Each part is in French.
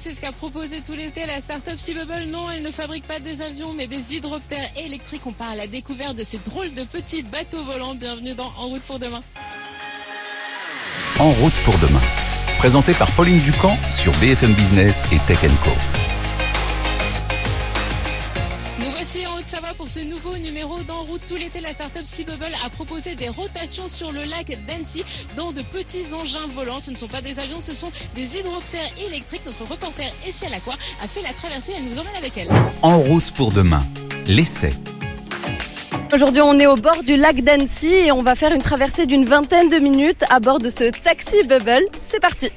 c'est ce qu'a proposé tout l'été la start-up Seabubble. Non, elle ne fabrique pas des avions, mais des hydroptères électriques. On part à la découverte de ces drôles de petits bateaux volants. Bienvenue dans En route pour demain. En route pour demain. Présenté par Pauline Ducamp sur BFM Business et Tech Co. pour ce nouveau numéro d'En route tout l'été. La start-up Seabubble a proposé des rotations sur le lac d'Annecy dans de petits engins volants. Ce ne sont pas des avions, ce sont des hydroptères électriques. Notre reporter Essia Lacroix a fait la traversée. Elle nous emmène avec elle. En route pour demain. L'essai. Aujourd'hui, on est au bord du lac d'Annecy et on va faire une traversée d'une vingtaine de minutes à bord de ce taxi bubble. C'est parti.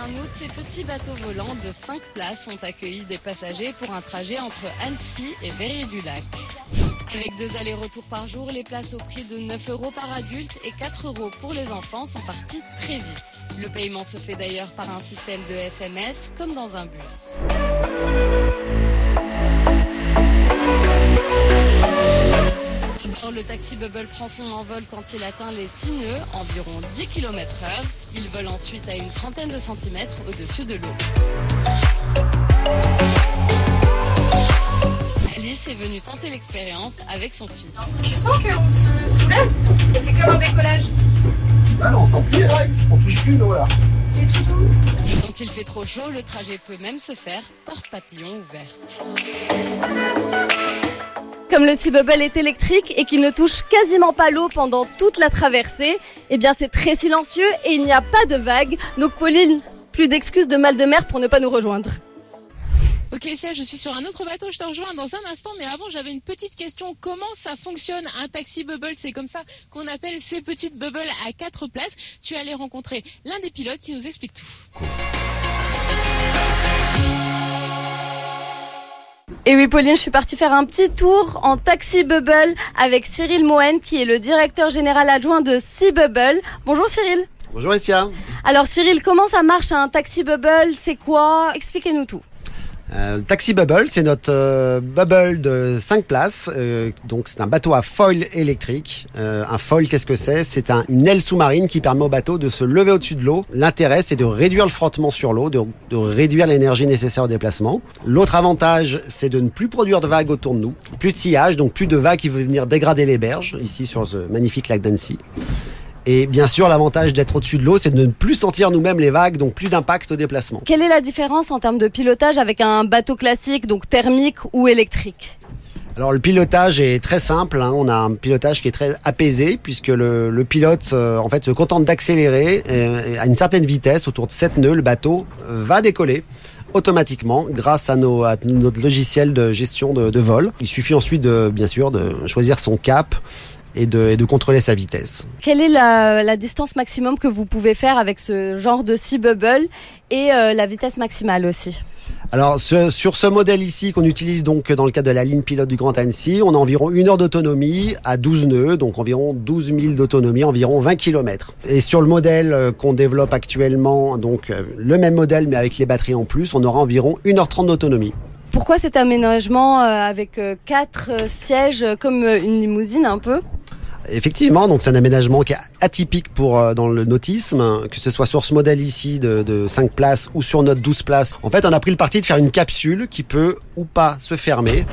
21 août, ces petits bateaux volants de 5 places ont accueilli des passagers pour un trajet entre Annecy et Verrier-du-Lac. Avec deux allers-retours par jour, les places au prix de 9 euros par adulte et 4 euros pour les enfants sont parties très vite. Le paiement se fait d'ailleurs par un système de SMS comme dans un bus. Le taxi Bubble prend son envol quand il atteint les 6 nœuds, environ 10 km heure. Il vole ensuite à une trentaine de centimètres au-dessus de l'eau. Alice est venue tenter l'expérience avec son fils. Je sens qu'on se soulève et c'est comme un décollage. Ah non, sans plier, on touche plus l'eau là. C'est tout doux. Quand il fait trop chaud, le trajet peut même se faire porte papillon ouverte. Comme le Sea Bubble est électrique et qu'il ne touche quasiment pas l'eau pendant toute la traversée, eh bien c'est très silencieux et il n'y a pas de vagues. Donc Pauline, plus d'excuses de mal de mer pour ne pas nous rejoindre. Ok, Sia, je suis sur un autre bateau, je te rejoins dans un instant, mais avant j'avais une petite question. Comment ça fonctionne un taxi bubble? C'est comme ça qu'on appelle ces petites bubbles à quatre places. Tu allais rencontrer l'un des pilotes qui nous explique tout. Et oui Pauline, je suis partie faire un petit tour en taxi bubble avec Cyril Mohen qui est le directeur général adjoint de Sea Bubble. Bonjour Cyril. Bonjour Essia. Alors Cyril, comment ça marche un taxi bubble? C'est quoi? Expliquez-nous tout. Euh, Taxi Bubble, c'est notre euh, bubble de 5 places. Euh, donc c'est un bateau à foil électrique. Un foil, qu'est-ce que c'est? C'est un- une aile sous-marine qui permet au bateau de se lever au-dessus de l'eau. L'intérêt, c'est de réduire le frottement sur l'eau, de, de réduire l'énergie nécessaire au déplacement. L'autre avantage, c'est de ne plus produire de vagues autour de nous. Plus de sillage, donc plus de vagues qui veulent venir dégrader les berges, ici sur ce magnifique lac d'Annecy. Et bien sûr, l'avantage d'être au-dessus de l'eau, c'est de ne plus sentir nous-mêmes les vagues, donc plus d'impact au déplacement. Quelle est la différence en termes de pilotage avec un bateau classique, donc thermique ou électrique? Alors le pilotage est très simple, hein. on a un pilotage qui est très apaisé puisque le, le pilote euh, en fait se contente d'accélérer euh, à une certaine vitesse, autour de 7 nœuds, le bateau euh, va décoller automatiquement grâce à, nos, à notre logiciel de gestion de, de vol. Il suffit ensuite de, bien sûr de choisir son cap et de, et de contrôler sa vitesse. Quelle est la, la distance maximum que vous pouvez faire avec ce genre de Sea Bubble et euh, la vitesse maximale aussi? Alors ce- sur ce modèle ici qu'on utilise donc dans le cadre de la ligne pilote du Grand Annecy, on a environ une heure d'autonomie à 12 nœuds, donc environ 12 000 d'autonomie, environ 20 km. Et sur le modèle euh, qu'on développe actuellement, donc euh, le même modèle mais avec les batteries en plus, on aura environ 1h30 d'autonomie. Pourquoi cet aménagement avec quatre sièges comme une limousine un peu? Effectivement, donc c'est un aménagement qui est atypique pour euh, dans le nautisme, que ce soit sur ce modèle ici de, de 5 places ou sur notre 12 places. En fait, on a pris le parti de faire une capsule qui peut ou pas se fermer.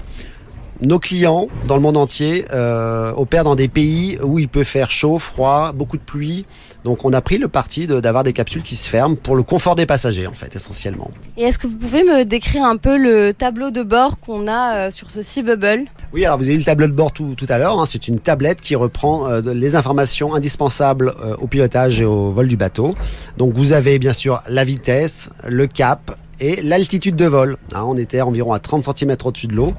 Nos clients dans le monde entier euh, opèrent dans des pays où il peut faire chaud, froid, beaucoup de pluie. Donc on a pris le parti de- d'avoir des capsules qui se ferment pour le confort des passagers en fait essentiellement. Et est-ce que vous pouvez me décrire un peu le tableau de bord qu'on a euh, sur ce Sea Bubble? Oui, alors vous avez eu le tableau de bord tout, tout à l'heure. hein. C'est une tablette qui reprend euh, les informations indispensables au pilotage et au vol du bateau. Donc vous avez bien sûr la vitesse, le cap et l'altitude de vol. Hein, on était environ à 30 cm au-dessus de l'eau.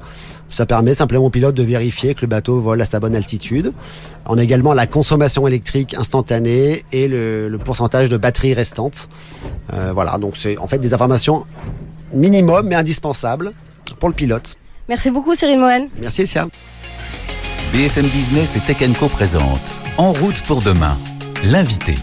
Ça permet simplement au pilote de vérifier que le bateau vole à sa bonne altitude. On a également la consommation électrique instantanée et le, le pourcentage de batterie restante. Euh, voilà, donc c'est en fait des informations minimum mais indispensables pour le pilote. Merci beaucoup Cyril Mohen. Merci Sia. BFM Business et Tech Co présente En route pour demain. L'invité.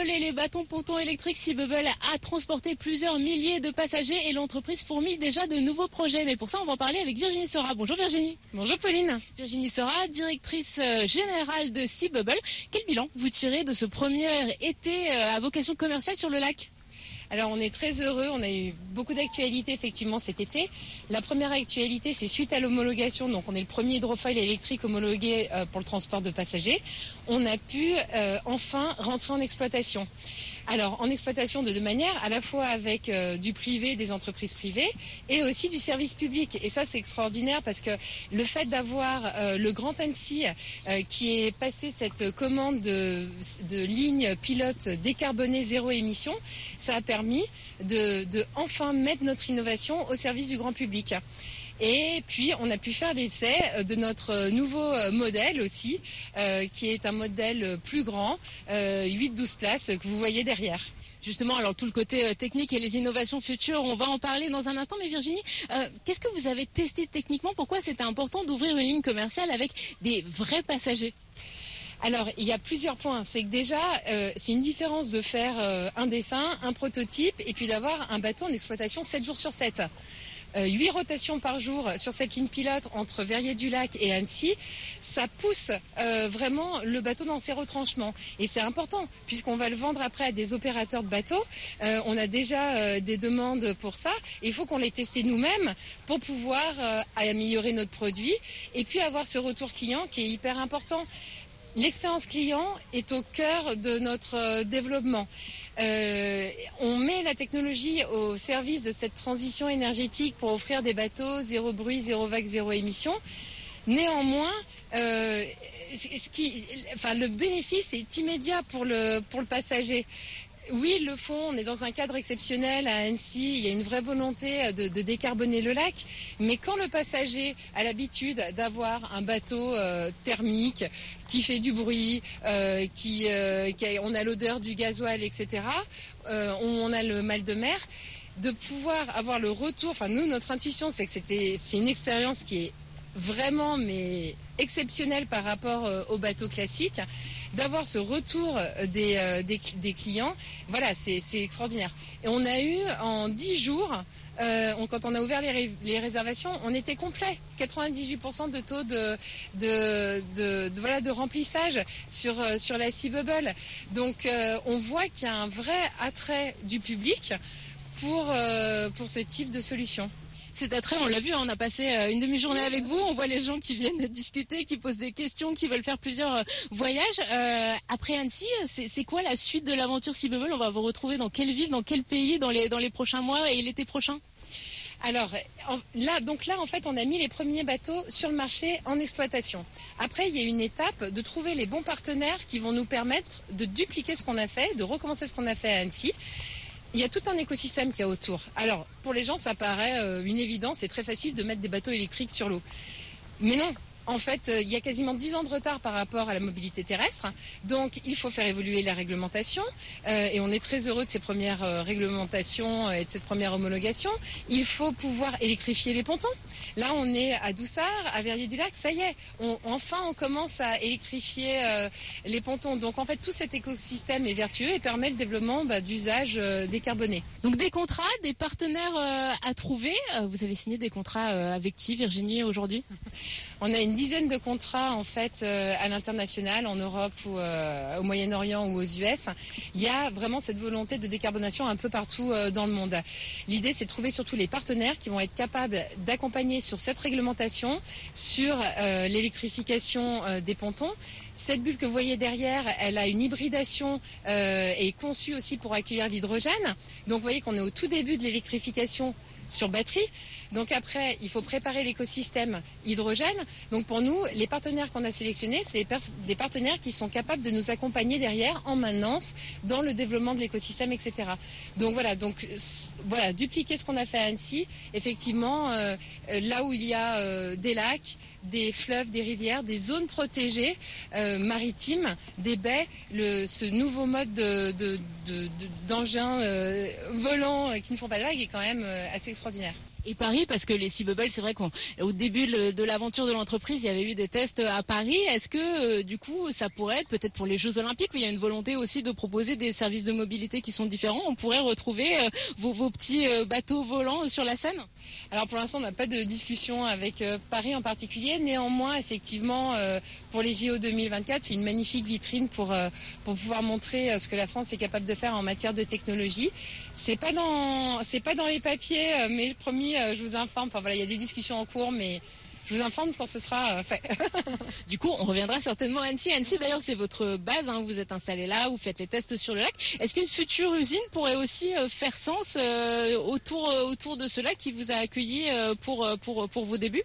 Entre les bubbles et les premier bâton ponton électrique Sea Bubble a transporté plusieurs milliers de passagers et l'entreprise fourmille déjà de nouveaux projets. Mais pour ça, on va en parler avec Virginie Sora. Bonjour Virginie. Bonjour Pauline. Virginie Sora, directrice euh, générale de Sea Bubble. Quel bilan vous tirez de ce premier été euh, à vocation commerciale sur le lac? Alors on est très heureux, on a eu beaucoup d'actualités effectivement cet été. La première actualité c'est suite à l'homologation, donc on est le premier hydrofoil électrique homologué euh, pour le transport de passagers, on a pu euh, enfin rentrer en exploitation. Alors en exploitation de deux manières, à la fois avec euh, du privé, des entreprises privées, et aussi du service public. Et ça c'est extraordinaire parce que le fait d'avoir le Grand Annecy qui est passé cette commande de, de ligne pilote décarbonée zéro émission, ça a permis de, enfin mettre notre innovation au service du grand public. Et puis, on a pu faire l'essai de notre nouveau modèle aussi, euh, qui est un modèle plus grand, 8-12 euh, places, que vous voyez derrière. Justement, alors tout le côté euh, technique et les innovations futures, on va en parler dans un instant. Mais Virginie, qu'est-ce que vous avez testé techniquement? Pourquoi c'était important d'ouvrir une ligne commerciale avec des vrais passagers? Alors, il y a plusieurs points. C'est que déjà, euh, c'est une différence de faire euh, un dessin, un prototype, et puis d'avoir un bateau en exploitation 7 jours sur 7. Euh, 8 rotations par jour sur cette ligne pilote entre Verrier-du-Lac et Annecy, ça pousse euh, vraiment le bateau dans ses retranchements. Et c'est important, puisqu'on va le vendre après à des opérateurs de bateaux. on a déjà des demandes pour ça. il faut qu'on les teste nous-mêmes pour pouvoir améliorer notre produit et puis avoir ce retour client qui est hyper important. L'expérience client est au cœur de notre euh, développement. Euh, on met la technologie au service de cette transition énergétique pour offrir des bateaux zéro bruit, zéro vague, zéro émission. Néanmoins, euh, le bénéfice est immédiat pour le passager. Oui, le font. On est dans un cadre exceptionnel à Annecy. Il y a une vraie volonté euh, de, décarboner le lac. Mais quand le passager a l'habitude d'avoir un bateau euh, thermique qui fait du bruit, euh, qui, on a l'odeur du gasoil, etc., on a le mal de mer de pouvoir avoir le retour. Enfin, nous, notre intuition, c'est que c'était, c'est une expérience qui est vraiment mais exceptionnelle par rapport au bateau classique d'avoir ce retour euh, euh, des, des, clients, voilà, c'est extraordinaire. Et on a eu en 10 jours, euh, quand on a ouvert les, les, réservations, on était complet. 98% de taux de, de, de, voilà, de remplissage sur, sur la Sea Bubble. Donc on voit qu'il y a un vrai attrait du public pour, pour ce type de solution. C'est attrait, on l'a vu, on a passé euh, une demi-journée avec vous. On voit les gens qui viennent discuter, qui posent des questions, qui veulent faire plusieurs euh, voyages. Euh, après Annecy, c'est quoi la suite de l'aventure Sea On va vous retrouver dans quelle ville, dans quel pays, dans les, dans les prochains mois et l'été prochain? Alors là, donc là, en fait, on a mis les premiers bateaux sur le marché en exploitation. Après, il y a une étape de trouver les bons partenaires qui vont nous permettre de dupliquer ce qu'on a fait, de recommencer ce qu'on a fait à Annecy il y a tout un écosystème qui a autour. Alors, pour les gens, ça paraît euh, une évidence, c'est très facile de mettre des bateaux électriques sur l'eau. Mais non, en fait, euh, il y a quasiment 10 ans de retard par rapport à la mobilité terrestre. Donc, il faut faire évoluer la réglementation. Euh, et on est très heureux de ces premières réglementations et de cette première homologation. Il faut pouvoir électrifier les pontons. Là, on est à Doussard, à Verrier-du-Lac, ça y est, enfin on commence à électrifier euh, les pontons. Donc en fait, tout cet écosystème est vertueux et permet le développement bah, d'usages euh, décarbonés. Donc des contrats, des partenaires euh, à trouver. vous avez signé des contrats avec qui, Virginie, aujourd'hui? On a une dizaine de contrats en fait à l'international, en Europe ou au Moyen-Orient ou aux US. Il y a vraiment cette volonté de décarbonation un peu partout dans le monde. L'idée, c'est de trouver surtout les partenaires qui vont être capables d'accompagner sur cette réglementation, sur euh, l'électrification euh, des pontons. Cette bulle que vous voyez derrière, elle a une hybridation euh, et est conçue aussi pour accueillir l'hydrogène. Donc vous voyez qu'on est au tout début de l'électrification sur batterie. Donc après, il faut préparer l'écosystème hydrogène. Donc pour nous, les partenaires qu'on a sélectionnés, c'est des partenaires qui sont capables de nous accompagner derrière en maintenance dans le développement de l'écosystème, etc. Donc voilà, donc voilà, dupliquer ce qu'on a fait à Annecy. Effectivement, euh, euh, là où il y a euh, des lacs, des fleuves, des rivières, des zones protégées maritimes, des baies, ce nouveau mode d'engins volants qui ne font pas de vagues est quand même assez extraordinaire. Et Paris, parce que les Sea c'est vrai qu'au début de l'aventure de l'entreprise, il y avait eu des tests à Paris. Est-ce que euh, du coup, ça pourrait être peut-être pour les Jeux Olympiques, où il y a une volonté aussi de proposer des services de mobilité qui sont différents, on pourrait retrouver euh, vos, petits euh, bateaux volants sur la Seine Alors pour l'instant, on n'a pas de discussion avec Paris en particulier. Néanmoins, effectivement, pour les JO 2024, c'est une magnifique vitrine pour, pour pouvoir montrer ce que la France est capable de faire en matière de technologie. C'est pas dans c'est pas dans les papiers, euh, mais promis, euh, je vous informe. Enfin voilà, il y a des discussions en cours, mais je vous informe quand ce sera euh, fait. du coup, on reviendra certainement à Annecy. Annecy, d'ailleurs, c'est votre base. Hein. Vous êtes installé là, vous faites les tests sur le lac. Est-ce qu'une future usine pourrait aussi faire sens autour autour de ce lac qui vous a accueilli pour pour pour vos débuts?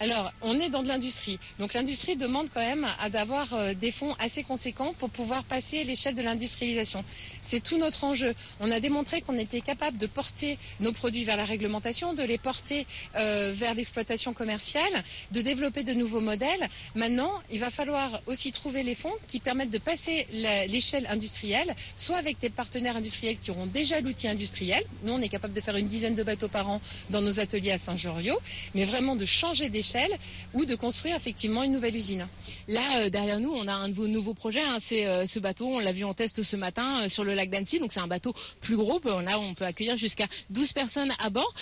Alors, on est dans de l'industrie. Donc l'industrie demande quand même à d'avoir euh, des fonds assez conséquents pour pouvoir passer l'échelle de l'industrialisation. C'est tout notre enjeu. On a démontré qu'on était capable de porter nos produits vers la réglementation, de les porter euh, vers l'exploitation commerciale, de développer de nouveaux modèles. Maintenant, il va falloir aussi trouver les fonds qui permettent de passer l'échelle industrielle, soit avec des partenaires industriels qui auront déjà l'outil industriel. Nous, on est capable de faire une dizaine de bateaux par an dans nos ateliers à Saint-Joriot, mais vraiment de changer d'échelle ou de construire effectivement une nouvelle usine. Là, euh, derrière nous, on a un de vos nouveaux projets. Hein, c'est euh, ce bateau, on l'a vu en test ce matin euh, sur le lac d'Annecy. Donc c'est un bateau plus gros. Là, on peut accueillir jusqu'à 12 personnes à bord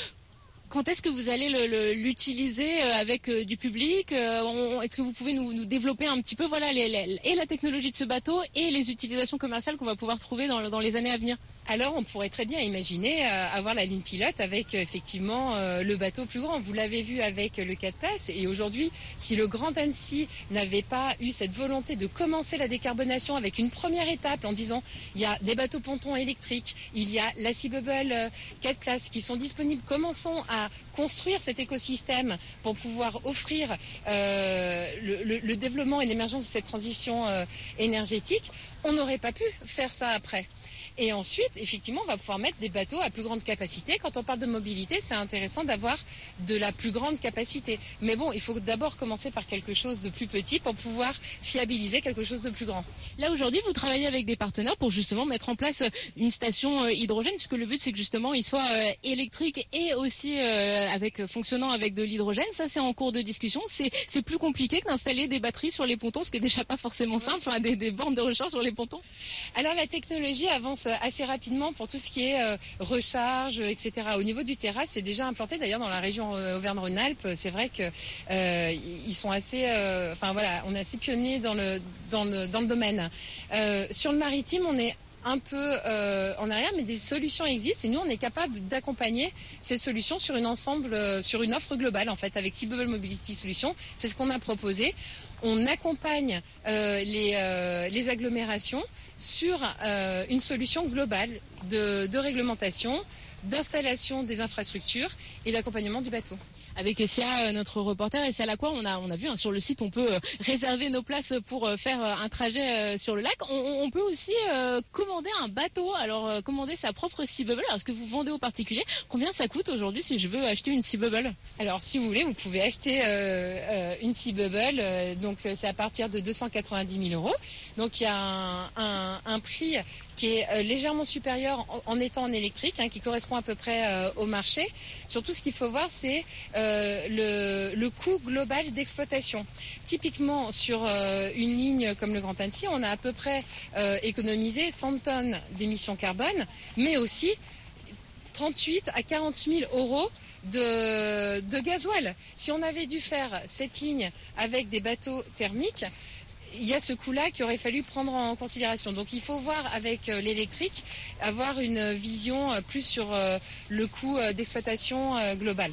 quand est-ce que vous allez l'utiliser avec du public Est-ce que vous pouvez nous, développer un petit peu voilà, et la technologie de ce bateau et les utilisations commerciales qu'on va pouvoir trouver dans les années à venir? Alors on pourrait très bien imaginer euh, avoir la ligne pilote avec euh, effectivement euh, le bateau plus grand. Vous l'avez vu avec le 4 places et aujourd'hui, si le Grand Annecy n'avait pas eu cette volonté de commencer la décarbonation avec une première étape en disant il y a des bateaux pontons électriques, il y a la Sea Bubble 4 places qui sont disponibles, commençons à construire cet écosystème pour pouvoir offrir le, le, développement et l'émergence de cette transition énergétique, on n'aurait pas pu faire ça après. Et ensuite, effectivement, on va pouvoir mettre des bateaux à plus grande capacité. Quand on parle de mobilité, c'est intéressant d'avoir de la plus grande capacité. Mais bon, il faut d'abord commencer par quelque chose de plus petit pour pouvoir fiabiliser quelque chose de plus grand. Là, aujourd'hui, vous travaillez avec des partenaires pour justement mettre en place une station euh, hydrogène, puisque le but, c'est que justement, il soit euh, électrique et aussi euh, avec fonctionnant avec de l'hydrogène. Ça, c'est en cours de discussion. C'est plus compliqué que d'installer des batteries sur les pontons, ce qui est déjà pas forcément simple, enfin, des, des bornes de recharge sur les pontons. Alors, la technologie avance assez rapidement pour tout ce qui est euh, recharge, etc. Au niveau du terrasse, c'est déjà implanté. D'ailleurs, dans la région euh, Auvergne-Rhône-Alpes, c'est vrai que euh, sont assez, enfin voilà, on est assez pionniers dans le dans le dans le domaine. sur le maritime, on est un peu en arrière, mais des solutions existent et nous on est capable d'accompagner ces solutions sur une ensemble, sur une offre globale en fait avec Sea Mobility Solutions. C'est ce qu'on a proposé. On accompagne les, les agglomérations sur euh, une solution globale de, réglementation, d'installation des infrastructures et d'accompagnement du bateau avec Essia, euh, notre reporter. Essia Lacroix, on a, on a vu hein, sur le site, on peut euh, réserver nos places pour faire un trajet sur le lac. On, peut aussi commander un bateau, alors commander sa propre Sea Bubble. est-ce que vous vendez aux particuliers Combien ça coûte aujourd'hui si je veux acheter une Sea Bubble Alors, si vous voulez, vous pouvez acheter une Sea Bubble. donc, c'est à partir de 290 000 euros. Donc il y a un, prix qui est euh, légèrement supérieur en, étant en électrique, hein, qui correspond à peu près euh, au marché. Surtout, ce qu'il faut voir, c'est euh, le, coût global d'exploitation. Typiquement, sur une ligne comme le Grand Annecy, on a à peu près économisé 100 tonnes d'émissions carbone, mais aussi 38 à 40 000 euros de, de gasoil. Si on avait dû faire cette ligne avec des bateaux thermiques, il y a ce coût-là qu'il aurait fallu prendre en considération. Donc il faut voir avec euh, l'électrique, avoir une vision euh, plus sur euh, le coût d'exploitation global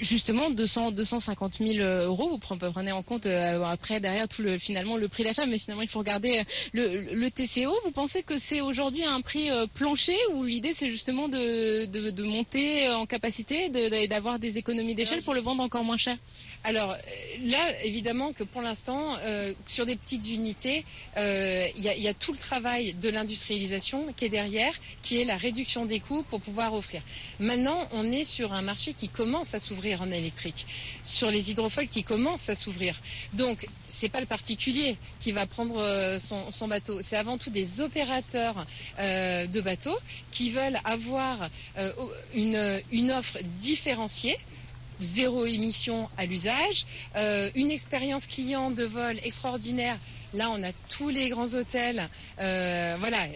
justement 200 250 000 euros vous prenez en compte après derrière tout le finalement le prix d'achat mais finalement il faut regarder le, TCO vous pensez que c'est aujourd'hui un prix plancher ou l'idée c'est justement de, monter en capacité d'avoir des économies d'échelle pour le vendre encore moins cher? Alors euh, là, évidemment que pour l'instant, euh, sur des petites unités, euh, il y, a tout le travail de l'industrialisation qui est derrière, qui est la réduction des coûts pour pouvoir offrir. Maintenant, on est sur un marché qui commence à s'ouvrir en électrique, sur les hydrofoils qui commencent à s'ouvrir. Donc c'est pas le particulier qui va prendre euh, son, bateau, c'est avant tout des opérateurs euh, de bateaux qui veulent avoir euh, une, une offre différenciée zéro émission à l'usage, une expérience client de vol extraordinaire Là, on a tous les grands hôtels. Euh, voilà,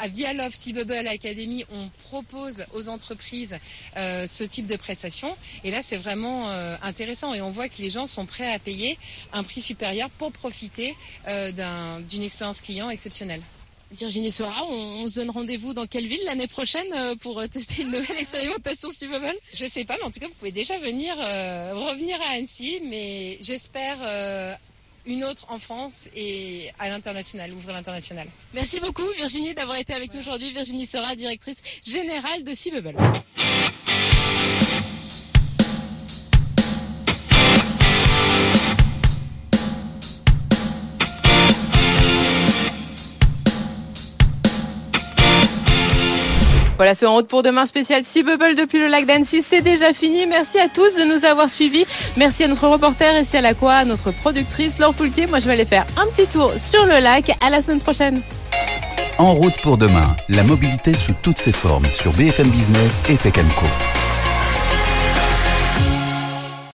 à, via Love T-Bubble Academy, on propose aux entreprises euh, ce type de prestation. Et là, c'est vraiment euh, intéressant. Et on voit que les gens sont prêts à payer un prix supérieur pour profiter d'une expérience client exceptionnelle. Virginie Sora, on, se donne rendez-vous dans quelle ville l'année prochaine pour tester une nouvelle expérimentation Bubble Je sais pas, mais en tout cas, vous pouvez déjà venir revenir à Annecy, mais j'espère une autre en France et à l'international, ouvrir l'international. Merci beaucoup Virginie d'avoir été avec nous aujourd'hui. Virginie sera directrice générale de Seabubble. Voilà, ce En route pour demain spécial Sea Bubble depuis le lac d'Annecy, c'est déjà fini. Merci à tous de nous avoir suivis. Merci à notre reporter ici à l'Aqua, notre productrice Laure Poulquier. Moi, je vais aller faire un petit tour sur le lac. À la semaine prochaine. En route pour demain, la mobilité sous toutes ses formes sur BFM Business et Tech Co.